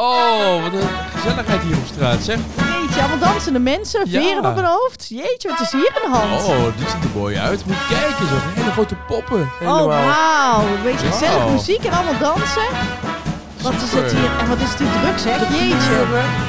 Oh, wat een gezelligheid hier op straat, zeg. Jeetje, allemaal dansende mensen, Ja. veren op hun hoofd. Jeetje, wat is hier aan de hand? Oh, die ziet er mooi uit. Moet je kijken, zo hele grote poppen. Oh, Helemaal. wauw. Een beetje Wauw. gezellig muziek en allemaal dansen. Wat is het hier? En wat is dit druk zeg? De Jeetje,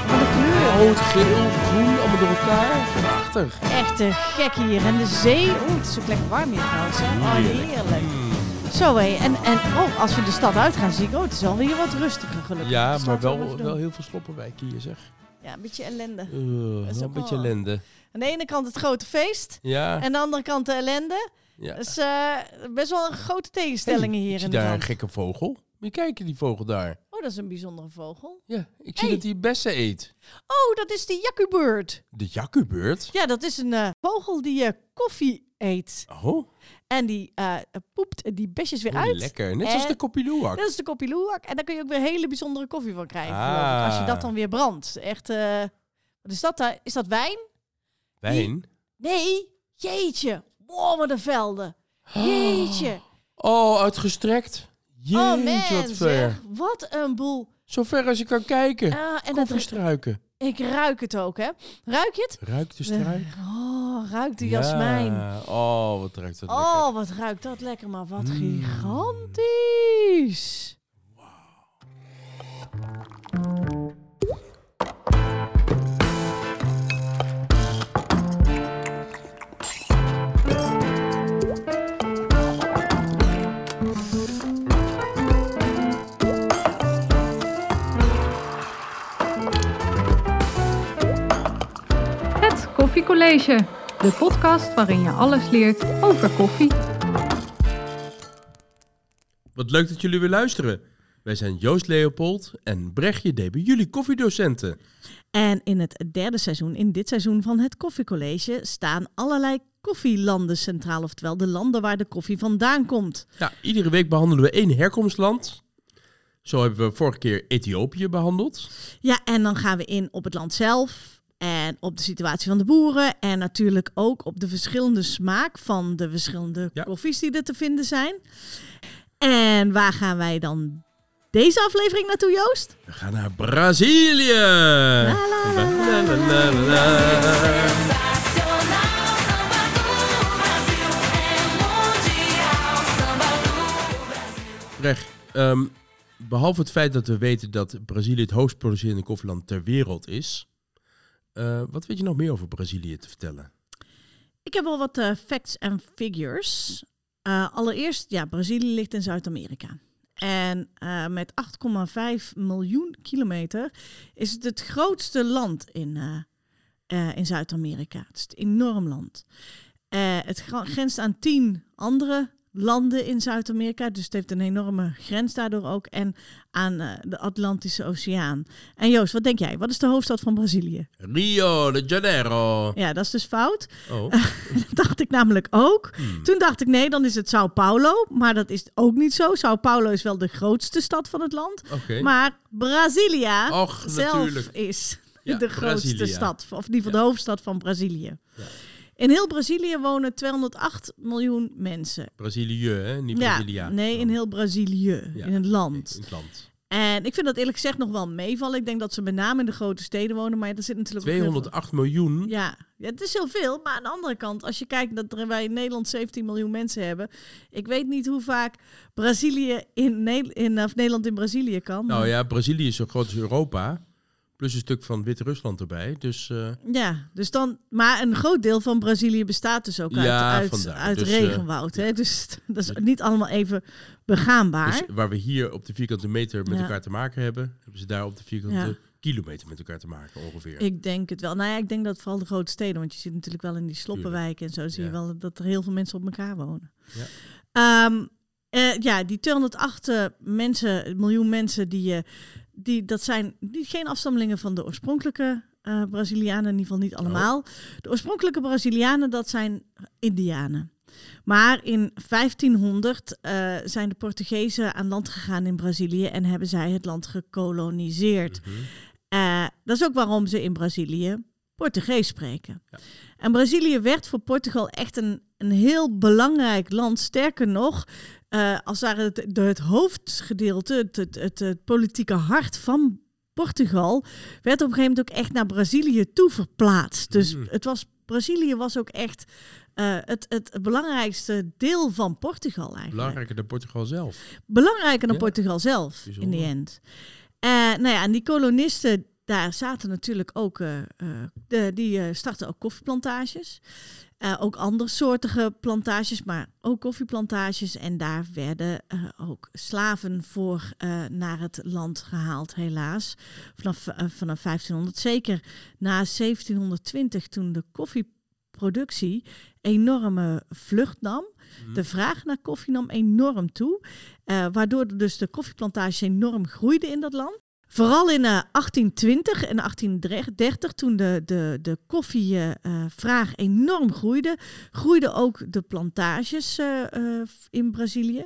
wat een kleur. Rood, geel, groen, allemaal door elkaar. Prachtig. Echt te gek hier. En de zee. Oeh, het is ook lekker warm hier trouwens. Hè? Oh, Heerlijk. Zo hé. En, en oh, als we de stad uitgaan, zie ik, oh, het is alweer wat rustiger gelukkig. Ja, maar wel, wel heel veel sloppenwijk hier, zeg. Ja, een beetje ellende. Uh, is ook een beetje wel- ellende. Aan de ene kant het grote feest. Ja, En aan de andere kant de ellende. ja. Dus eh, best wel een grote tegenstellingen Hey, hier ik zie in de daar een gekke vogel. Moet je kijken, die vogel daar. Oh, dat is een bijzondere vogel. Ja, ik zie Hey. dat hij bessen eet. Oh, dat is de jakkubeurt. De jakkubeurt? Ja, dat is een eh, vogel die eh, koffie eet. Oh, En die eh, poept die besjes weer oh, uit. lekker. Net zoals En- de kopieloeak. Dat is de koppie loeak. En daar kun je ook weer hele bijzondere koffie van krijgen. Ah. als je dat dan weer brandt. Echt, eh, wat is dat daar? Is dat wijn? Wijn? Nee. Jeetje. Wow, wat een velden. Jeetje. Oh, uitgestrekt. Jeetje, oh man, wat ver. zeg. Wat een boel. Zo ver als je kan kijken. Ah, en dat. Ik ruik het ook, hè. Ruik je het? Ruikt de struik? Oh, ruikt de Ja. jasmijn. Oh, wat ruikt dat lekker. Oh, wat ruikt dat lekker, maar wat Mm. gigantisch. Het Koffiecollege, de podcast waarin je alles leert over koffie. Wat leuk dat jullie weer luisteren. Wij zijn Joost Leopold en Brechtje Debe, jullie koffiedocenten. En in het derde seizoen, in dit seizoen van het Koffiecollege, staan allerlei koffielanden centraal. Oftewel de landen waar de koffie vandaan komt. Ja, iedere week behandelen we één herkomstland. Zo hebben we vorige keer Ethiopië behandeld. Ja, en dan gaan we in op het land zelf en op de situatie van de boeren. En natuurlijk ook op de verschillende smaak van de verschillende Ja. koffies die er te vinden zijn. En waar gaan wij dan deze aflevering naartoe, Joost? We gaan naar Brazilië. la, behalve het feit dat we weten dat Brazilië het hoogst producerende koffieland ter wereld is. Eh, wat weet je nog meer over Brazilië te vertellen? Ik heb wel wat eh, facts en figures. Eh, allereerst, ja, Brazilië ligt in Zuid-Amerika. En met 8,5 miljoen kilometer is het het grootste land in, in Zuid-Amerika. Het is een enorm land. Het grenst aan tien andere landen in Zuid-Amerika. Dus het heeft een enorme grens daardoor ook. En aan eh, de Atlantische Oceaan. En Joost, wat denk jij? Wat is de hoofdstad van Brazilië? Rio de Janeiro. Ja, dat is dus fout. Oh, Dat dacht ik namelijk ook. Hmm. Toen dacht ik, nee, dan is het Sao Paulo. Maar dat is ook niet zo. Sao Paulo is wel de grootste stad van het land. Maar Brasilia Och, zelf natuurlijk. is Ja, de grootste Brasilia. stad. Of in ieder geval de hoofdstad van Brazilië. Ja. In heel Brazilië wonen 208 miljoen mensen. Brazilië, hè? Niet Ja, nee, in heel Brazilië. Ja. In het land. In het land. En ik vind dat eerlijk gezegd nog wel meevallen. Ik denk dat ze met name in de grote steden wonen. Maar er zit natuurlijk ook heel veel- 208 miljoen. Ja, ja, het is heel veel. Maar aan de andere kant, als je kijkt dat wij in Nederland 17 miljoen mensen hebben. Ik weet niet hoe vaak Brazilië in, Ne- in of Nederland in Brazilië kan. Nou ja, Brazilië is zo groot als Europa. Plus een stuk van Wit-Rusland erbij. Dus eh, Ja, dus dan, maar een groot deel van Brazilië bestaat dus ook uit, Ja, uit, uit Dus, eh, regenwoud. Hè? Dus dat is niet allemaal even begaanbaar. Dus waar we hier op de vierkante meter met Ja. elkaar te maken hebben, hebben ze daar op de vierkante Ja. kilometer met elkaar te maken ongeveer. Ik denk het wel. Nou ja, ik denk dat vooral de grote steden, want je zit natuurlijk wel in die sloppenwijken en zo, zie je wel dat er heel veel mensen op elkaar wonen. Ja. Ehm, eh, ja, die 208 eh, mensen, miljoen mensen, die, eh, die, dat zijn die, geen afstammelingen van de oorspronkelijke eh, Brazilianen, in ieder geval niet allemaal. De oorspronkelijke Brazilianen, dat zijn Indianen. Maar in 1500 eh, zijn de Portugezen aan land gegaan in Brazilië en hebben zij het land gekoloniseerd. Mhm. Eh, dat is ook waarom ze in Brazilië Portugees spreken. Ja. En Brazilië werd voor Portugal echt een, een heel belangrijk land. Sterker nog, eh, als daar het, het hoofdgedeelte, het, het, het, het politieke hart van Portugal werd op een gegeven moment ook echt naar Brazilië toe verplaatst. Dus Mm. het was, Brazilië was ook echt eh, het, het belangrijkste deel van Portugal eigenlijk. Belangrijker dan Portugal zelf. Belangrijker dan Ja. Portugal zelf, in de end. Eh nou ja, en die kolonisten, daar zaten natuurlijk ook, de, die startten ook koffieplantages. Eh, ook andersoortige plantages, maar ook koffieplantages. En daar werden eh, ook slaven voor eh, naar het land gehaald, helaas. Vanaf, vanaf 1500. Zeker na 1720, toen de koffieproductie enorme vlucht nam. Mhm. De vraag naar koffie nam enorm toe, waardoor dus de koffieplantages enorm groeiden in dat land. Vooral in eh, 1820 en 1830, toen de, de, de koffievraag enorm groeide, groeiden ook de plantages eh, eh, in Brazilië.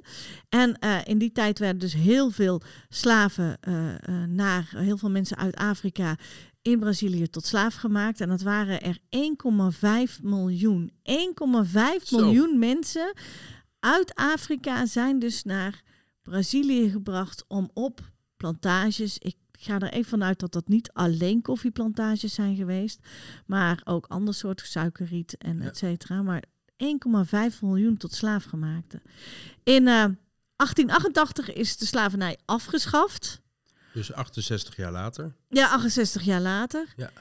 En eh, in die tijd werden dus heel veel slaven eh, eh, naar heel veel mensen uit Afrika in Brazilië tot slaaf gemaakt. En dat waren er 1,5 miljoen. 1,5 Zo. miljoen mensen uit Afrika zijn dus naar Brazilië gebracht om op plantages. Ik ga er even vanuit dat dat niet alleen koffieplantages zijn geweest, maar ook ander soort suikerriet en Ja. et cetera. Maar 1,5 miljoen tot slaafgemaakte. In eh, 1888 is de slavernij afgeschaft. Dus 68 jaar later. Ja, 68 jaar later. Ja.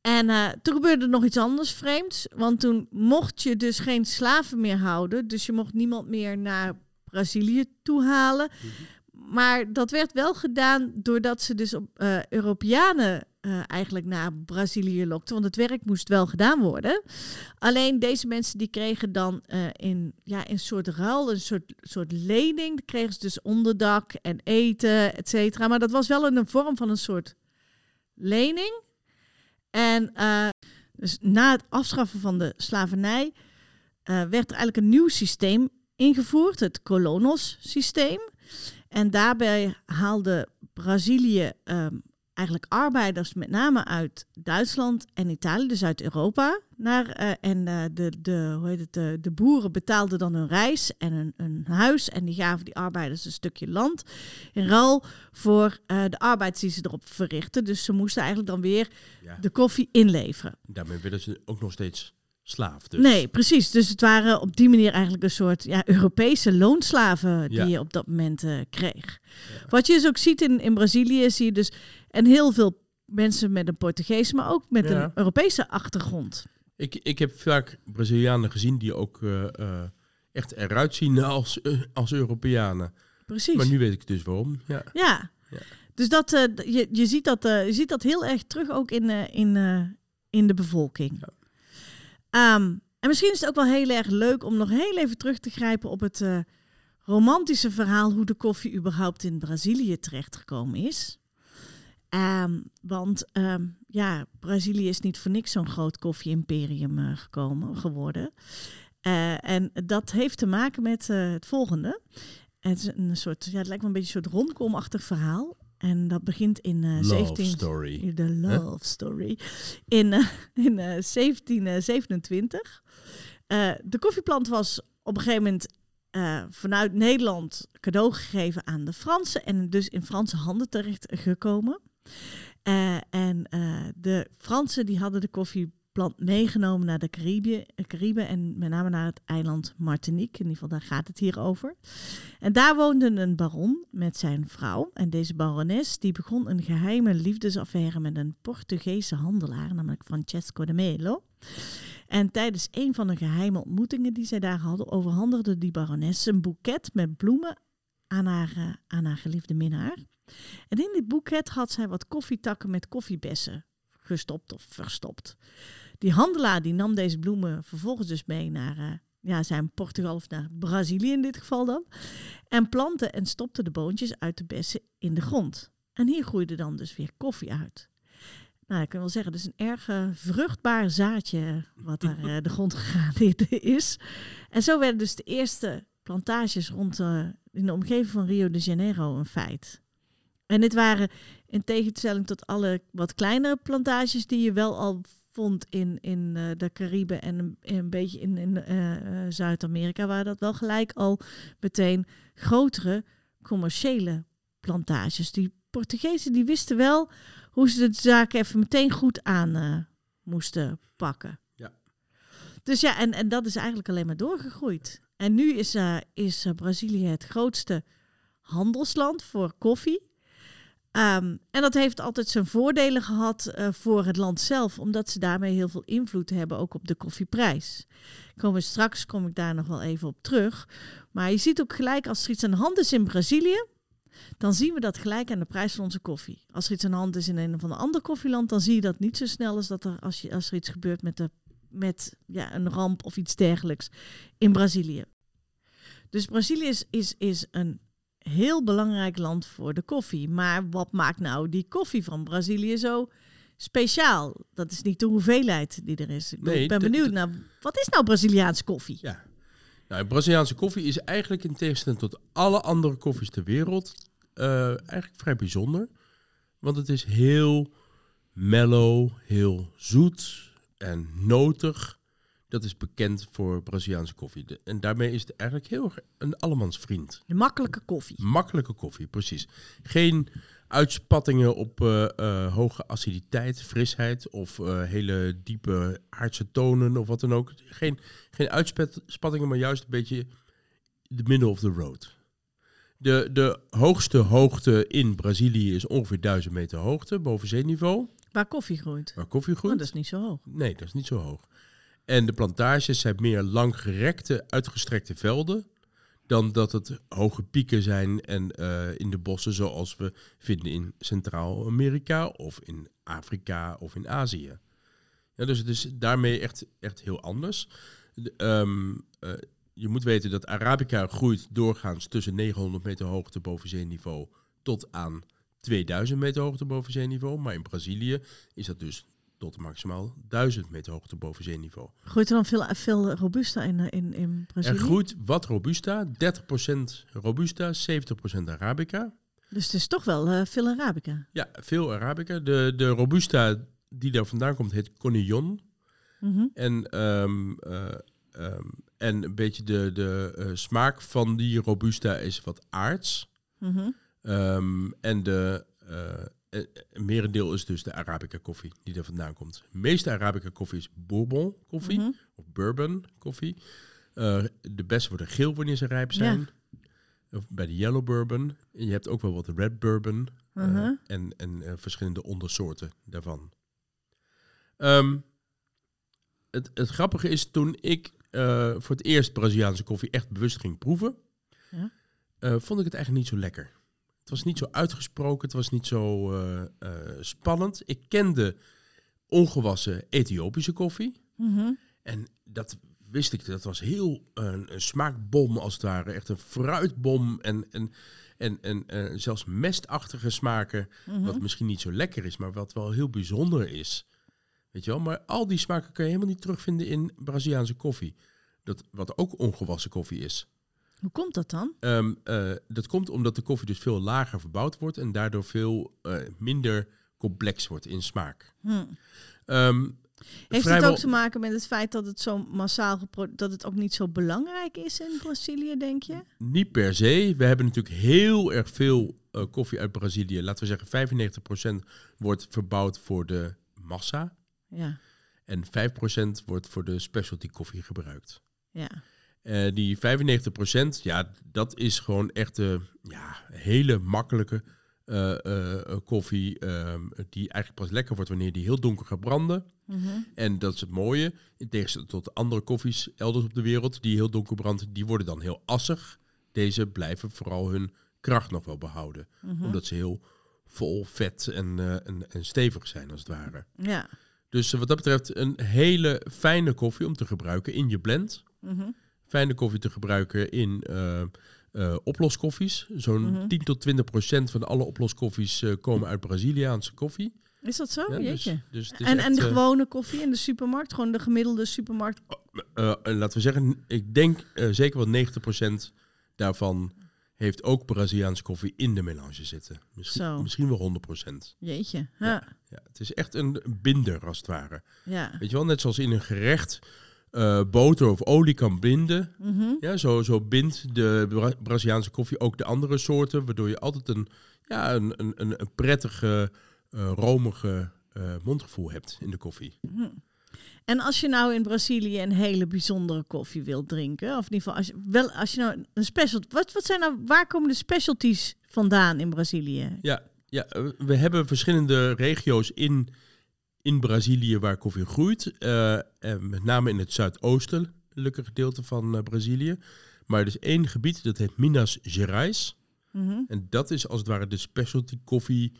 En eh, toen gebeurde er nog iets anders vreemds. Want toen mocht je dus geen slaven meer houden. Dus je mocht niemand meer naar Brazilië toe halen. Maar dat werd wel gedaan doordat ze dus op eh, Europeanen eh, eigenlijk naar Brazilië lokten. Want het werk moest wel gedaan worden. Alleen deze mensen die kregen dan eh, in ja, een soort ruil, een soort, soort lening. Kregen ze dus onderdak en eten, et cetera. Maar dat was wel in een vorm van een soort lening. En dus na het afschaffen van de slavernij werd er eigenlijk een nieuw systeem ingevoerd, het Colonos-systeem. En daarbij haalde Brazilië ehm, eigenlijk arbeiders met name uit Duitsland en Italië, dus uit Europa. Naar, eh, en eh, de, de, hoe heet het, de, de boeren betaalden dan hun reis en een, een huis. En die gaven die arbeiders een stukje land in ruil voor eh, de arbeid die ze erop verrichten. Dus ze moesten eigenlijk dan weer Ja. de koffie inleveren. Daarmee werden ze ook nog steeds slaaf. Dus. Nee, precies. Dus het waren op die manier eigenlijk een soort ja, Europese loonslaven die Ja. je op dat moment eh, kreeg. Wat je dus ook ziet in, in Brazilië, zie je dus en heel veel mensen met een Portugees, maar ook met een Europese achtergrond. Ik, ik heb vaak Brazilianen gezien die ook eh, eh, echt eruit zien als, als Europeanen. Precies. Maar nu weet ik dus waarom. Ja. Ja. Dus dat, je, je, ziet dat, je ziet dat heel erg terug ook in, in, in de bevolking. Ehm, en misschien is het ook wel heel erg leuk om nog heel even terug te grijpen op het eh, romantische verhaal hoe de koffie überhaupt in Brazilië terechtgekomen is. Ehm, want ehm, ja, Brazilië is niet voor niks zo'n groot koffie-imperium eh, gekomen, geworden. Eh, en dat heeft te maken met het volgende. Het is een soort, ja, het lijkt me een beetje een soort romcom-achtig verhaal. En dat begint in eh Love 17... story. De love story. In, eh, in eh, 1727. Eh, de koffieplant was op een gegeven moment eh, vanuit Nederland cadeau gegeven aan de Fransen. En dus in Franse handen terecht gekomen. Eh, en eh, de Fransen die hadden de koffieplant meegenomen naar de Cariben, Cariben en met name naar het eiland Martinique. In ieder geval, daar gaat het hier over. En daar woonde een baron met zijn vrouw. En deze barones die begon een geheime liefdesaffaire met een Portugese handelaar, namelijk Francesco de Melo. En tijdens een van de geheime ontmoetingen die zij daar hadden, overhandigde die barones een boeket met bloemen aan haar, eh, aan haar geliefde minnaar. En in dit boeket had zij wat koffietakken met koffiebessen gestopt of verstopt. Die handelaar die nam deze bloemen vervolgens dus mee naar eh, ja, zijn Portugal of naar Brazilië in dit geval dan. En plantte en stopte de boontjes uit de bessen in de grond. En hier groeide dan dus weer koffie uit. Nou, ik kan wel zeggen, het is een erg eh, vruchtbaar zaadje wat daar eh, de grond gegaan is. En zo werden dus de eerste plantages rond eh, in de omgeving van Rio de Janeiro een feit. En dit waren in tegenstelling tot alle wat kleinere plantages die je wel al vond in, in eh, de Cariben en een, beetje in, in eh, eh, Zuid-Amerika, waren dat wel gelijk al meteen grotere commerciële plantages die Portugezen die wisten wel hoe ze de zaken even meteen goed aan moesten pakken. Ja. Dus ja, en, en dat is eigenlijk alleen maar doorgegroeid. En nu is, eh, is Brazilië het grootste handelsland voor koffie. Ehm, en dat heeft altijd zijn voordelen gehad eh, voor het land zelf, omdat ze daarmee heel veel invloed hebben ook op de koffieprijs. Komen straks kom ik daar nog wel even op terug. Maar je ziet ook gelijk als er iets aan de hand is in Brazilië, dan zien we dat gelijk aan de prijs van onze koffie. Als er iets aan de hand is in een of ander koffieland, dan zie je dat niet zo snel als dat er als, je, als er iets gebeurt met, de, met ja, een ramp of iets dergelijks in Brazilië. Dus Brazilië is, is, is een heel belangrijk land voor de koffie. Maar wat maakt nou die koffie van Brazilië zo speciaal? Dat is niet de hoeveelheid die er is. Ik ben- Nee, ben de- benieuwd naar wat is nou Braziliaanse koffie? Ja. Nou, Braziliaanse koffie is eigenlijk in tegenstelling tot alle andere koffies ter wereld eh, eigenlijk vrij bijzonder. Want het is heel mellow, heel zoet en notig. Dat is bekend voor Braziliaanse koffie. De- en daarmee is het eigenlijk heel erg een allemans vriend. De makkelijke koffie. Makkelijke koffie, precies. Geen uitspattingen op eh, eh, hoge aciditeit, frisheid of eh, hele diepe aardse tonen of wat dan ook. Geen, geen uitspattingen, maar juist een beetje de middle of the road. De, de hoogste hoogte in Brazilië is ongeveer 1000 meter hoogte boven zeeniveau, Waar koffie groeit. waar koffie Oh, groeit. dat is niet zo hoog. Nee, dat is niet zo hoog. En de plantages zijn meer langgerekte, uitgestrekte velden. Dan dat het hoge pieken zijn en eh, in de bossen zoals we vinden in Centraal-Amerika of in Afrika of in Azië. Ja, dus het is daarmee echt, echt heel anders. De, ehm, eh, je moet weten dat Arabica groeit doorgaans tussen 900 meter hoogte boven zeeniveau tot aan 2000 meter hoogte boven zeeniveau. Maar in Brazilië is dat dus tot maximaal 1000 meter hoogte boven zeeniveau. Groeit er dan veel, veel robusta in, in, in Brazilië? Er groeit wat robusta, 30% robusta, 70% arabica. Dus het is toch wel eh, veel Arabica. Ja, veel arabica. De, de robusta die daar vandaan komt heet Conillon. Mhm. En, ehm, en een beetje de, de eh, smaak van die robusta is wat aards. Mhm. Ehm, en de een merendeel is dus de Arabica koffie die daar vandaan komt. De meeste Arabica koffie is Bourbon koffie Mhm. of Bourbon koffie. Eh, de beste worden geel wanneer ze rijp zijn. Of bij de Yellow Bourbon. En je hebt ook wel wat Red Bourbon. eh, Mhm. en en eh, verschillende ondersoorten daarvan. Ehm, het, het grappige is, toen ik eh, voor het eerst Braziliaanse koffie echt bewust ging proeven, Ja. eh, vond ik het eigenlijk niet zo lekker. Het was niet zo uitgesproken, het was niet zo eh, eh, spannend. Ik kende ongewassen Ethiopische koffie. Mhm. En dat wist ik, dat was heel een, een smaakbom als het ware. Echt een fruitbom en, en, en, en eh, zelfs mestachtige smaken. Mhm. Wat misschien niet zo lekker is, maar wat wel heel bijzonder is. Weet je wel? Maar al die smaken kun je helemaal niet terugvinden in Braziliaanse koffie. Dat, wat ook ongewassen koffie is. Hoe komt dat dan? Ehm, eh, dat komt omdat de koffie dus veel lager verbouwd wordt en daardoor veel eh, minder complex wordt in smaak. Hm. Ehm, Heeft vrijwel- het ook te maken met het feit dat het zo massaal dat het ook niet zo belangrijk is in Brazilië, denk je? Niet per se. We hebben natuurlijk heel erg veel eh, koffie uit Brazilië. Laten we zeggen 95% wordt verbouwd voor de massa. Ja, En 5% wordt voor de specialty koffie gebruikt. ja. Eh, die 95%, ja, dat is gewoon echt een ja, hele makkelijke eh, eh, koffie. ehm, die eigenlijk pas lekker wordt wanneer die heel donker gaat branden. Mhm. En dat is het mooie. In tegenstelling tot andere koffies elders op de wereld die heel donker branden, die worden dan heel assig. Deze blijven vooral hun kracht nog wel behouden. Mhm. Omdat ze heel vol vet en, en, en stevig zijn als het ware. Ja. Dus wat dat betreft een hele fijne koffie om te gebruiken in je blend. Mhm. Fijne koffie te gebruiken in eh, eh, oploskoffies. Zo'n Mhm. 10 tot 20 procent van alle oploskoffies eh, komen uit Braziliaanse koffie. Is dat zo? Ja, dus, Jeetje. dus en, echt, en de gewone koffie in de supermarkt? Gewoon de gemiddelde supermarkt? eh, laten we zeggen, ik denk zeker wel 90% daarvan heeft ook Braziliaanse koffie in de melange zitten. Misschien, Zo. misschien wel 100%. Jeetje. Ja. Ja, het is echt een binder als het ware. Ja. Weet je wel, net zoals in een gerecht eh, boter of olie kan binden. Mhm. Ja, zo, zo bindt de Bra- Braziliaanse koffie ook de andere soorten, waardoor je altijd een, ja, een, een, een, prettige, eh, romige eh, mondgevoel hebt in de koffie. En als je nou in Brazilië een hele bijzondere koffie wilt drinken, of in ieder geval als je, wel, als je nou een special, wat, wat zijn nou, waar komen de specialties vandaan in Brazilië? Ja, ja, we hebben verschillende regio's in, in Brazilië waar koffie groeit. eh, en met name in het zuidoostelijke gedeelte van eh, Brazilië. Maar er is één gebied, dat heet Minas Gerais. Mhm. En dat is als het ware de specialty koffie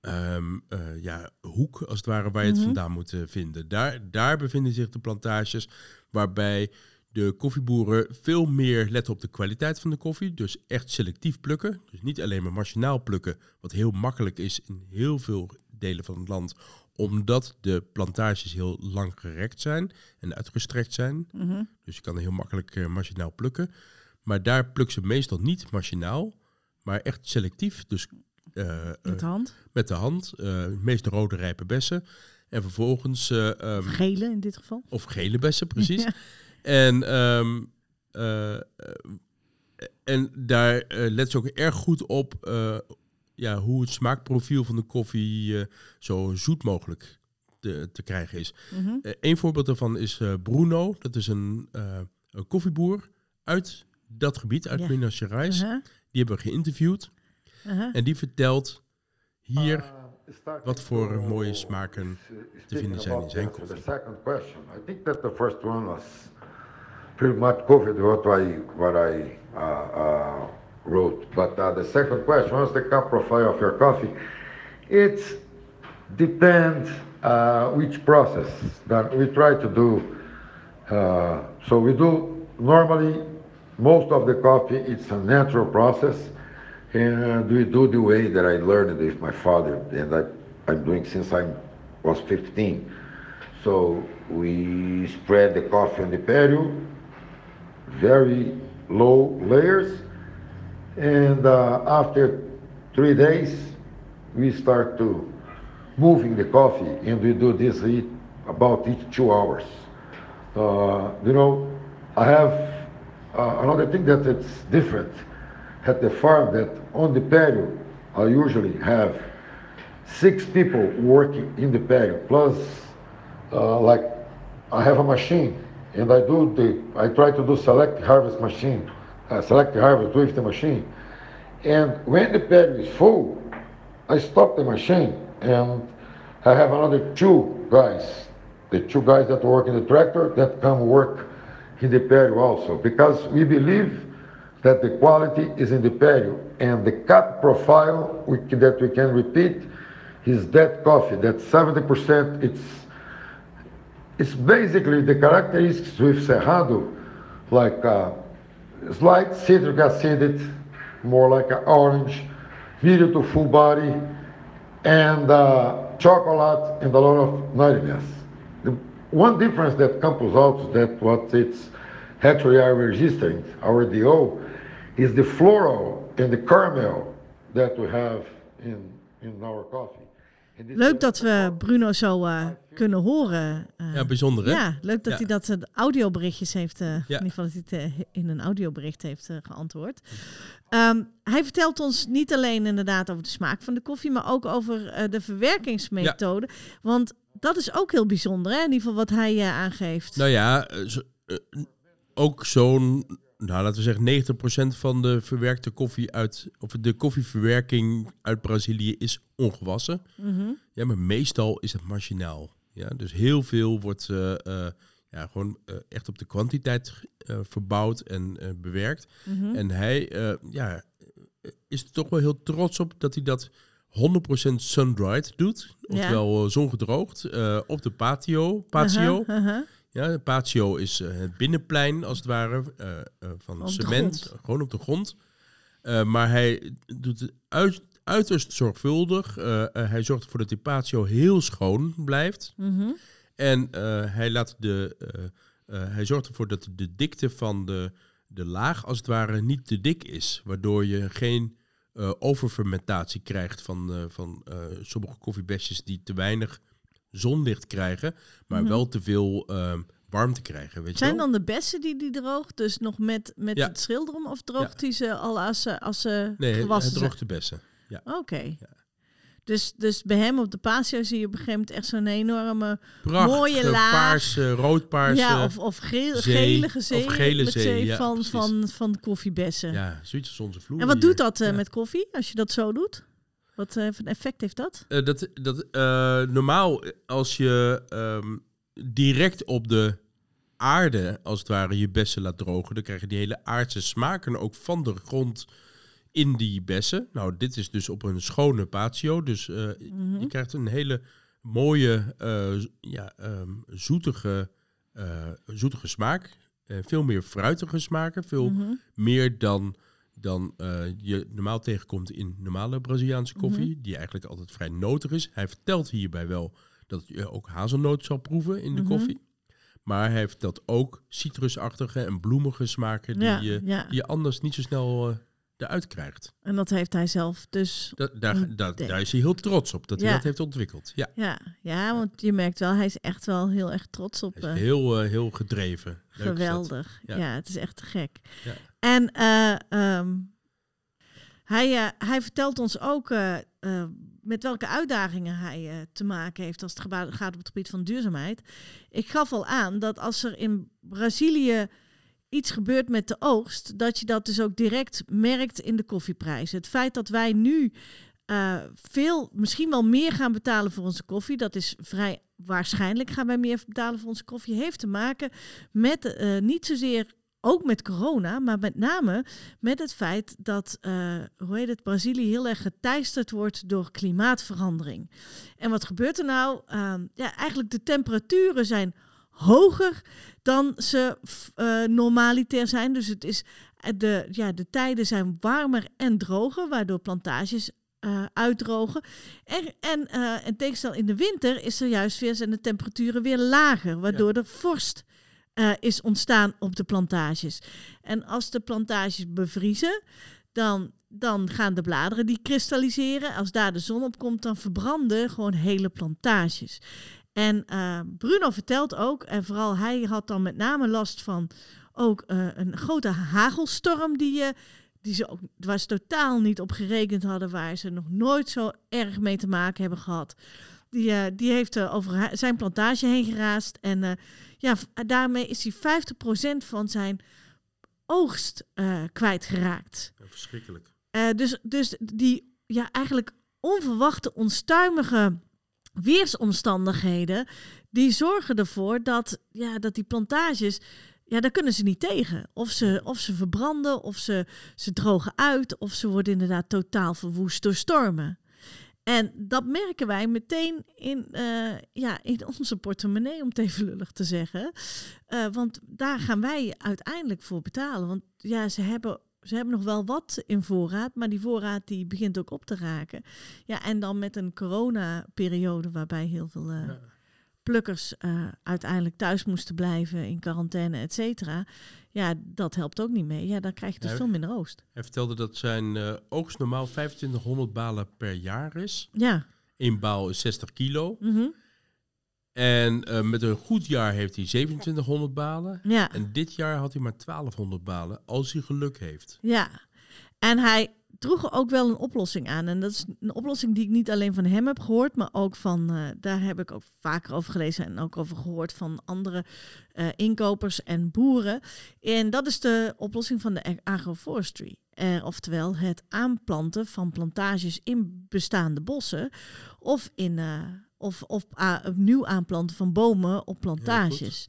ehm, eh, ja, hoek, als het ware, waar je het Mhm. vandaan moet vinden. Daar, daar bevinden zich de plantages waarbij de koffieboeren veel meer letten op de kwaliteit van de koffie. Dus echt selectief plukken. Dus niet alleen maar machinaal plukken, wat heel makkelijk is in heel veel delen van het land. Omdat de plantages heel lang gerekt zijn en uitgestrekt zijn. Mhm. Dus je kan heel makkelijk eh, machinaal plukken. Maar daar plukken ze meestal niet machinaal, maar echt selectief. Dus eh, eh, Met de hand. met de hand. meest rode rijpe bessen. En vervolgens, eh, ehm, Of gele in dit geval. of gele bessen, precies. Ja. En, ehm, eh, eh, en daar let ze ook erg goed op ja, hoe het smaakprofiel van de koffie eh, zo zoet mogelijk te, te krijgen is. Mhm. Eh, Een voorbeeld daarvan is eh, Bruno. Dat is een, eh, een koffieboer uit dat gebied, uit Ja. Minas Gerais. Uh-huh. Die hebben we geïnterviewd. Uh-huh. En die vertelt hier Uh, wat voor mooie smaken te vinden zijn in zijn The koffie. second question, I think that the first one was pretty much covered what I what I uh, uh, wrote, but uh, the second question was the cup profile of your coffee. It depends uh, which process that we try to do. Uh, so we do normally most of the coffee. It's a natural process, and we do the way that I learned with my father, and I, I'm doing since I was 15. So we spread the coffee on the patio, very low layers, and uh, after three days, we start to moving the coffee, and we do this about each two hours. Uh, you know, I have uh, another thing that it's different at the farm that on the patio, I usually have six people working in the patio, plus uh, like I have a machine and I do the, I try to do select harvest machine, uh, select the harvest with the machine. And when the patio is full, I stop the machine and I have another two guys, the two guys that work in the tractor that come work in the patio also, because we believe that the quality is in the patio and the cut profile we, that we can repeat is that coffee, that 70% it's it's basically the characteristics with Cerrado, like uh, slight citric acid, more like an orange, medium to full body, and uh, chocolate and a lot of nuttiness. The one difference that Campos Altos, that what it's actually are registering, our DO, is the floral and the caramel that we have in, in our coffee. Leuk dat we Bruno zo eh, kunnen horen. eh. Ja, bijzonder hè? Ja, leuk dat Ja. hij dat eh, audioberichtjes heeft, eh, in Ja. ieder geval dat hij het in een audiobericht heeft geantwoord. Ehm, hij vertelt ons niet alleen inderdaad over de smaak van de koffie, maar ook over eh, de verwerkingsmethode. Want dat is ook heel bijzonder, hè? in ieder geval wat hij eh, aangeeft. Nou ja, ook zo'n, nou laten we zeggen 90% van de verwerkte koffie uit, of de koffieverwerking uit Brazilië is ongewassen. Mhm. Ja, maar meestal is het machinaal. Ja, dus heel veel wordt eh, eh, ja, gewoon eh, echt op de kwantiteit verbouwd en bewerkt. Mhm. En hij ja, is er toch wel heel trots op dat hij dat 100% sun-dried doet. Ja. Oftewel eh, zongedroogd op de patio. patio. Aha, aha. Ja, de patio is eh, het binnenplein als het ware eh, eh, van Op cement, gewoon op de grond. Maar hij doet het uit, uiterst zorgvuldig. Hij zorgt ervoor dat die patio heel schoon blijft. Mhm. En hij, laat de, hij zorgt ervoor dat de dikte van de, de laag als het ware niet te dik is. Waardoor je geen eh, overfermentatie krijgt van, van sommige koffiebesjes die te weinig zonlicht krijgen. Maar Mhm. wel te veel ehm, warm te krijgen. Weet je Zijn wel? dan de bessen die die droogt, dus nog met, met Ja. het schilderen? Of droogt hij ze al als ze, als ze Nee, gewassen het zijn? droogt de bessen. Ja. Oké. Dus, dus bij hem op de patio zie je op een gegeven moment echt zo'n enorme... Prachtige Mooie laag. paarse, roodpaarse. ja, of, of geel, zee, gelige zee, of gele zee, ja, van, precies. van, van koffiebessen. ja, zoiets als onze vloer. en wat hier. doet dat eh, Ja. met koffie, als je dat zo doet? Wat eh, voor een effect heeft dat? Eh, dat, dat, eh, normaal, als je ehm, direct op de aarde, als het ware, je bessen laat drogen, dan krijg je die hele aardse smaken ook van de grond in die bessen. Nou, dit is dus op een schone patio, dus Mhm. je krijgt een hele mooie, ja, ehm, zoetige, zoetige smaak. Veel meer fruitige smaken, veel Mhm. meer dan, dan eh, je normaal tegenkomt in normale Braziliaanse koffie, Mhm. die eigenlijk altijd vrij notig is. Hij vertelt hierbij wel dat je ook hazelnoot zal proeven in de Mhm. koffie. Maar hij vertelt ook citrusachtige en bloemige smaken die, Ja, je, ja. die je anders niet zo snel eh, eruit krijgt. En dat heeft hij zelf dus... Dat, daar, daar, daar is hij heel trots op, dat hij dat heeft ontwikkeld. Ja, Ja, ja, want je merkt wel, hij is echt wel heel erg trots op... hij is eh, heel, eh, heel gedreven. Leuk. Geweldig. Ja. Ja. het is echt te gek. Ja. En eh, ehm, hij, hij vertelt ons ook met welke uitdagingen hij te maken heeft als het gaat op het gebied van duurzaamheid. Ik gaf al aan dat als er in Brazilië iets gebeurt met de oogst, dat je dat dus ook direct merkt in de koffieprijzen. Het feit dat wij nu eh, veel, misschien wel meer gaan betalen voor onze koffie, dat is vrij waarschijnlijk gaan wij meer betalen voor onze koffie, heeft te maken met eh, niet zozeer ook met corona, maar met name met het feit dat, eh, hoe heet het, Brazilië heel erg geteisterd wordt door klimaatverandering. En wat gebeurt er nou? Ehm, ja, eigenlijk de temperaturen zijn hoger dan ze eh, normaliter zijn. Dus het is, eh, de, ja, de tijden zijn warmer en droger, waardoor plantages eh, uitdrogen. En, en uh, in tegenstelling in de winter is er juist weer zijn de temperaturen weer lager, waardoor er vorst is ontstaan op de plantages. En als de plantages bevriezen, dan, dan gaan de bladeren die kristalliseren. Als daar de zon op komt, dan verbranden gewoon hele plantages. En uh, Bruno vertelt ook, en vooral hij had dan met name last van ook uh, een grote hagelstorm die je. Die ze ook, waar ze totaal niet op gerekend hadden, waar ze nog nooit zo erg mee te maken hebben gehad. Die, uh, die heeft over zijn plantage heen geraast. En ja, daarmee is hij 50% van zijn oogst kwijtgeraakt. Ja, verschrikkelijk. Dus, dus die ja, eigenlijk onverwachte, onstuimige weersomstandigheden, die zorgen ervoor dat, ja, dat die plantages, ja, daar kunnen ze niet tegen. Of ze, of ze verbranden, of ze, ze drogen uit, of ze worden inderdaad totaal verwoest door stormen. En dat merken wij meteen in, uh, ja, in onze portemonnee, om het even lullig te zeggen. Uh, want daar gaan wij uiteindelijk voor betalen. Want ja, ze hebben, ze hebben nog wel wat in voorraad, maar die voorraad die begint ook op te raken. Ja, en dan met een coronaperiode waarbij heel veel uh, ja. plukkers uiteindelijk thuis moesten blijven in quarantaine, et cetera. Ja, dat helpt ook niet mee. Ja, dan krijg je dus veel minder oogst. Hij vertelde dat zijn uh, oogst normaal 2500 balen per jaar is. Ja. Eén baal is 60 kilo. Mm -hmm. En uh, met een goed jaar heeft hij 2700 balen. Ja. En dit jaar had hij maar 1200 balen, als hij geluk heeft. Ja. En hij droeg ook wel een oplossing aan. En dat is een oplossing die ik niet alleen van hem heb gehoord, maar ook van, uh, daar heb ik ook vaker over gelezen en ook over gehoord van andere uh, inkopers en boeren. En dat is de oplossing van de agroforestry. Uh, oftewel het aanplanten van plantages in bestaande bossen of, in, of, of opnieuw aanplanten van bomen op plantages.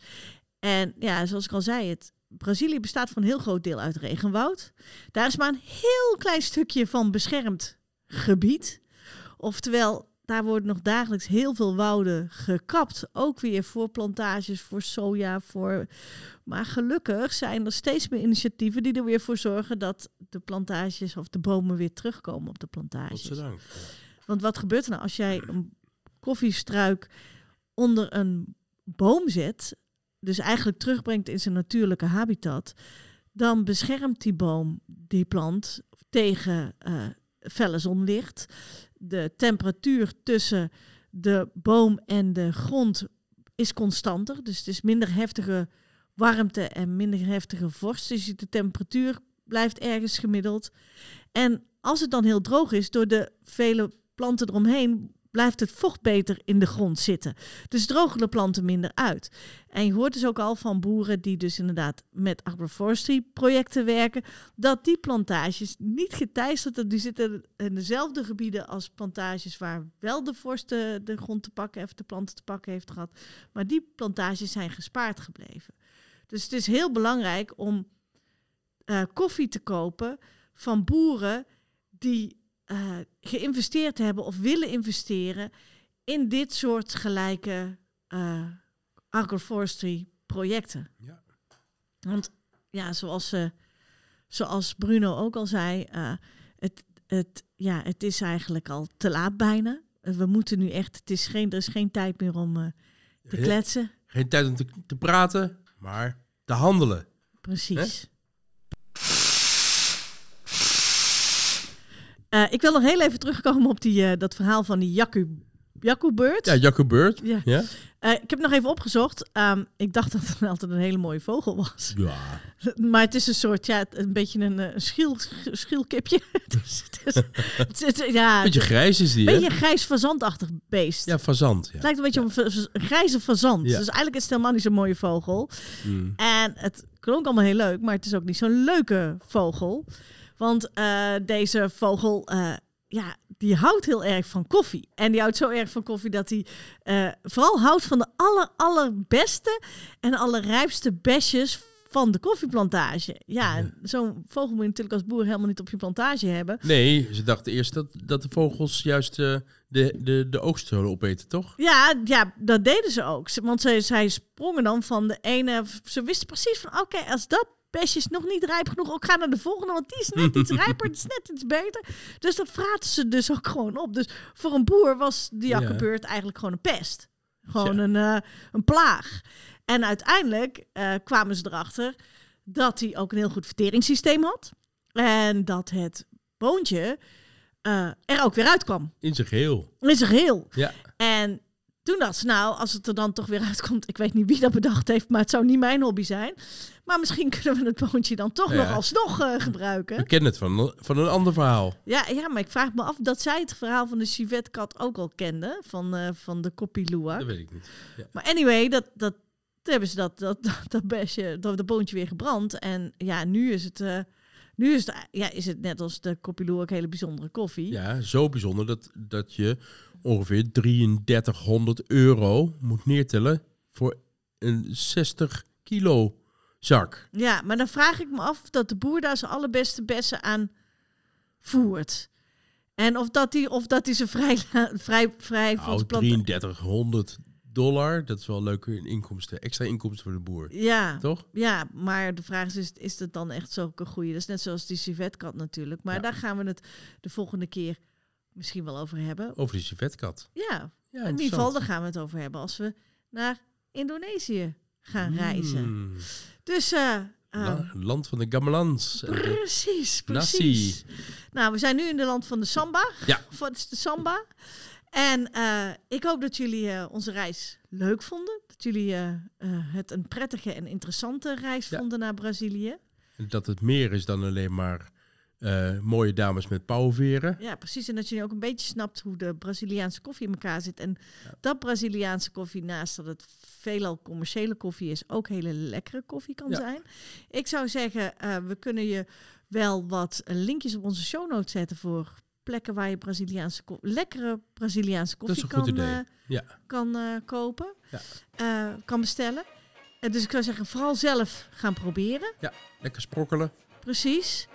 En ja, zoals ik al zei, het Brazilië bestaat voor een heel groot deel uit regenwoud. Daar is maar een heel klein stukje van beschermd gebied. Oftewel, daar worden nog dagelijks heel veel wouden gekapt. Ook weer voor plantages, voor soja, voor... Maar gelukkig zijn er steeds meer initiatieven die er weer voor zorgen... dat de plantages of de bomen weer terugkomen op de plantages. Godzijdank. Want wat gebeurt er nou als jij een koffiestruik onder een boom zet dus eigenlijk terugbrengt in zijn natuurlijke habitat, dan beschermt die boom die plant tegen uh, felle zonlicht. De temperatuur tussen de boom en de grond is constanter. Dus het is minder heftige warmte en minder heftige vorst. Dus de temperatuur blijft ergens gemiddeld. En als het dan heel droog is, door de vele planten eromheen, blijft het vocht beter in de grond zitten. Dus drogen de planten minder uit. En je hoort dus ook al van boeren die dus inderdaad met agroforestry projecten werken, dat die plantages niet geteisterd. Die zitten in dezelfde gebieden als plantages waar wel de vorst de, de grond te pakken heeft, de planten te pakken heeft gehad. Maar die plantages zijn gespaard gebleven. Dus het is heel belangrijk om eh, koffie te kopen van boeren die uh, geïnvesteerd hebben of willen investeren in dit soort gelijke uh, agroforestry projecten. Ja. Want ja, zoals, uh, zoals Bruno ook al zei, het, het, ja, het is eigenlijk al te laat bijna. we moeten nu echt, het is geen, er is geen tijd meer om te kletsen. Geen tijd om te, te praten, maar te handelen. Precies. Uh, ik wil nog heel even terugkomen op die, uh, dat verhaal van die Jakku, Jakku-beurt. Ja, Jakku-beurt. Ja. ja. Uh, ik heb nog even opgezocht. Um, ik dacht dat het altijd een hele mooie vogel was. Ja. Maar het is een soort, ja, een beetje een, een schiel, schielkipje. dus het is, het is, ja, beetje grijs is die, Een beetje grijs fazantachtig beest. Ja, fazant. Ja. Het lijkt een beetje ja. op een grijze fazant. Dus eigenlijk is het helemaal niet zo'n mooie vogel. Mm. En het klonk allemaal heel leuk, maar het is ook niet zo'n leuke vogel. Want uh, deze vogel, uh, ja, die houdt heel erg van koffie. En die houdt zo erg van koffie dat hij uh, vooral houdt van de aller, allerbeste en allerrijpste besjes van de koffieplantage. Ja, ja. zo'n vogel moet je natuurlijk als boer helemaal niet op je plantage hebben. Nee, ze dachten eerst dat, dat de vogels juist uh, de, de, de oogst opeten, toch? Ja, ja, dat deden ze ook. Want zij, zij sprongen dan van de ene... Ze wisten precies van, oké, okay, als dat besje is nog niet rijp genoeg. Ook ga naar de volgende, want die is net iets rijper, het is net iets beter. Dus dat vraten ze dus ook gewoon op. Dus voor een boer was die akkebeurt ja. eigenlijk gewoon een pest. Gewoon ja. een, uh, een plaag. En uiteindelijk uh, kwamen ze erachter dat hij ook een heel goed verteringssysteem had. En dat het boontje uh, er ook weer uitkwam. In zijn geheel. In zijn geheel. Ja. En toen dacht ze, nou, als het er dan toch weer uitkomt, ik weet niet wie dat bedacht heeft, maar het zou niet mijn hobby zijn. Maar misschien kunnen we het boontje dan toch ja. nog alsnog uh, gebruiken. We kennen het van, van een ander verhaal. Ja, ja, maar ik vraag me af dat zij het verhaal van de civetkat ook al kende, van, uh, van de Kopiluwak. Dat weet ik niet. Ja. Maar anyway, dat, dat, hebben ze dat, dat, dat, dat besje, dat, dat boontje weer gebrand. En ja, nu is het... Uh, nu is het, ja, is het net als de Kopiluwak hele bijzondere koffie. Ja, zo bijzonder dat, dat je ongeveer 3300 euro moet neertellen voor een 60 kilo zak. Ja, maar dan vraag ik me af dat de boer daar zijn allerbeste bessen aan voert. En of dat hij of dat hij ze vrij, vrij, vrij nou, 3300 dollar, dat is wel leuke inkomsten, extra inkomsten voor de boer. Ja, toch? Ja, maar de vraag is, is, is het dan echt zulke goede? Dat is net zoals die civetkat natuurlijk. Maar ja. daar gaan we het de volgende keer misschien wel over hebben. Over die civetkat. Ja, ja in ieder geval daar gaan we het over hebben als we naar Indonesië gaan mm. reizen. Dus uh, uh, land van de gamelans. Precies, precies. Nasi. Nou, we zijn nu in de land van de samba. Ja. Wat is de samba? En uh, ik hoop dat jullie uh, onze reis leuk vonden. Dat jullie uh, het een prettige en interessante reis ja. vonden naar Brazilië. En dat het meer is dan alleen maar mooie dames met pauwveren. Ja, precies. En dat jullie ook een beetje snapt hoe de Braziliaanse koffie in elkaar zit. En ja. dat Braziliaanse koffie, naast dat het veelal commerciële koffie is, ook hele lekkere koffie kan ja. zijn. Ik zou zeggen, we kunnen je wel wat linkjes op onze show notes zetten voor plekken waar je Braziliaanse lekkere Braziliaanse koffie kan, uh, ja. kan kopen, ja. kan bestellen. En dus ik zou zeggen, vooral zelf gaan proberen. Ja, lekker sprokkelen. Precies.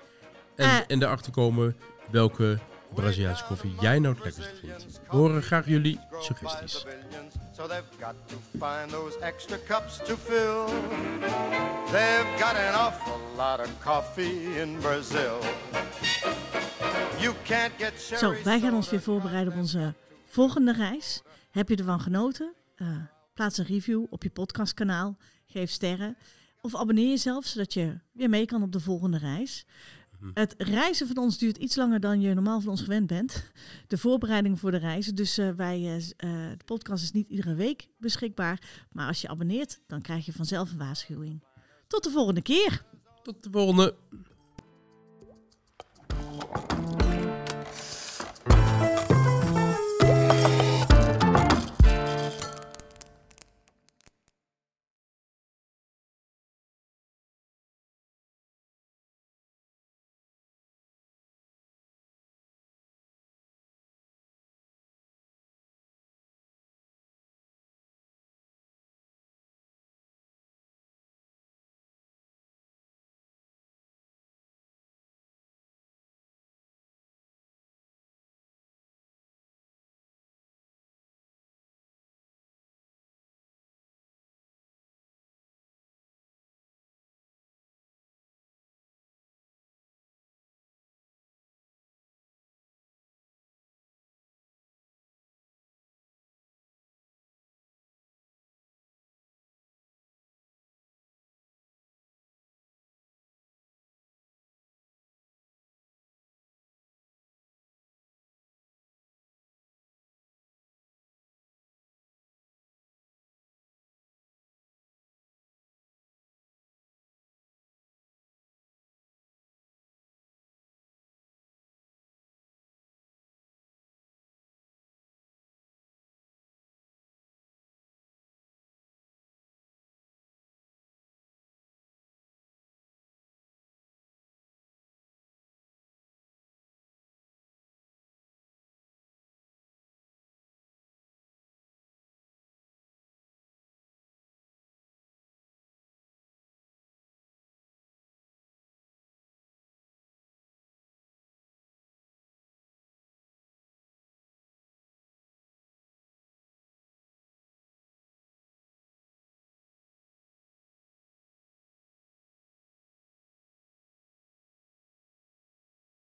En, en erachter komen welke Braziliaanse koffie jij nou het lekkerste vindt. We horen graag jullie suggesties. So they've got to find those extra cups to fill. They've got an awful lot of coffee in Brazil. Zo, wij gaan ons weer voorbereiden op onze volgende reis. Heb je ervan genoten? Uh, plaats een review op je podcastkanaal. Geef sterren. Of abonneer jezelf, zodat je weer mee kan op de volgende reis. Het reizen van ons duurt iets langer dan je normaal van ons gewend bent. De voorbereiding voor de reizen. Dus eh, wij, eh, eh, de podcast is niet iedere week beschikbaar. Maar als je abonneert, dan krijg je vanzelf een waarschuwing. Tot de volgende keer. Tot de volgende.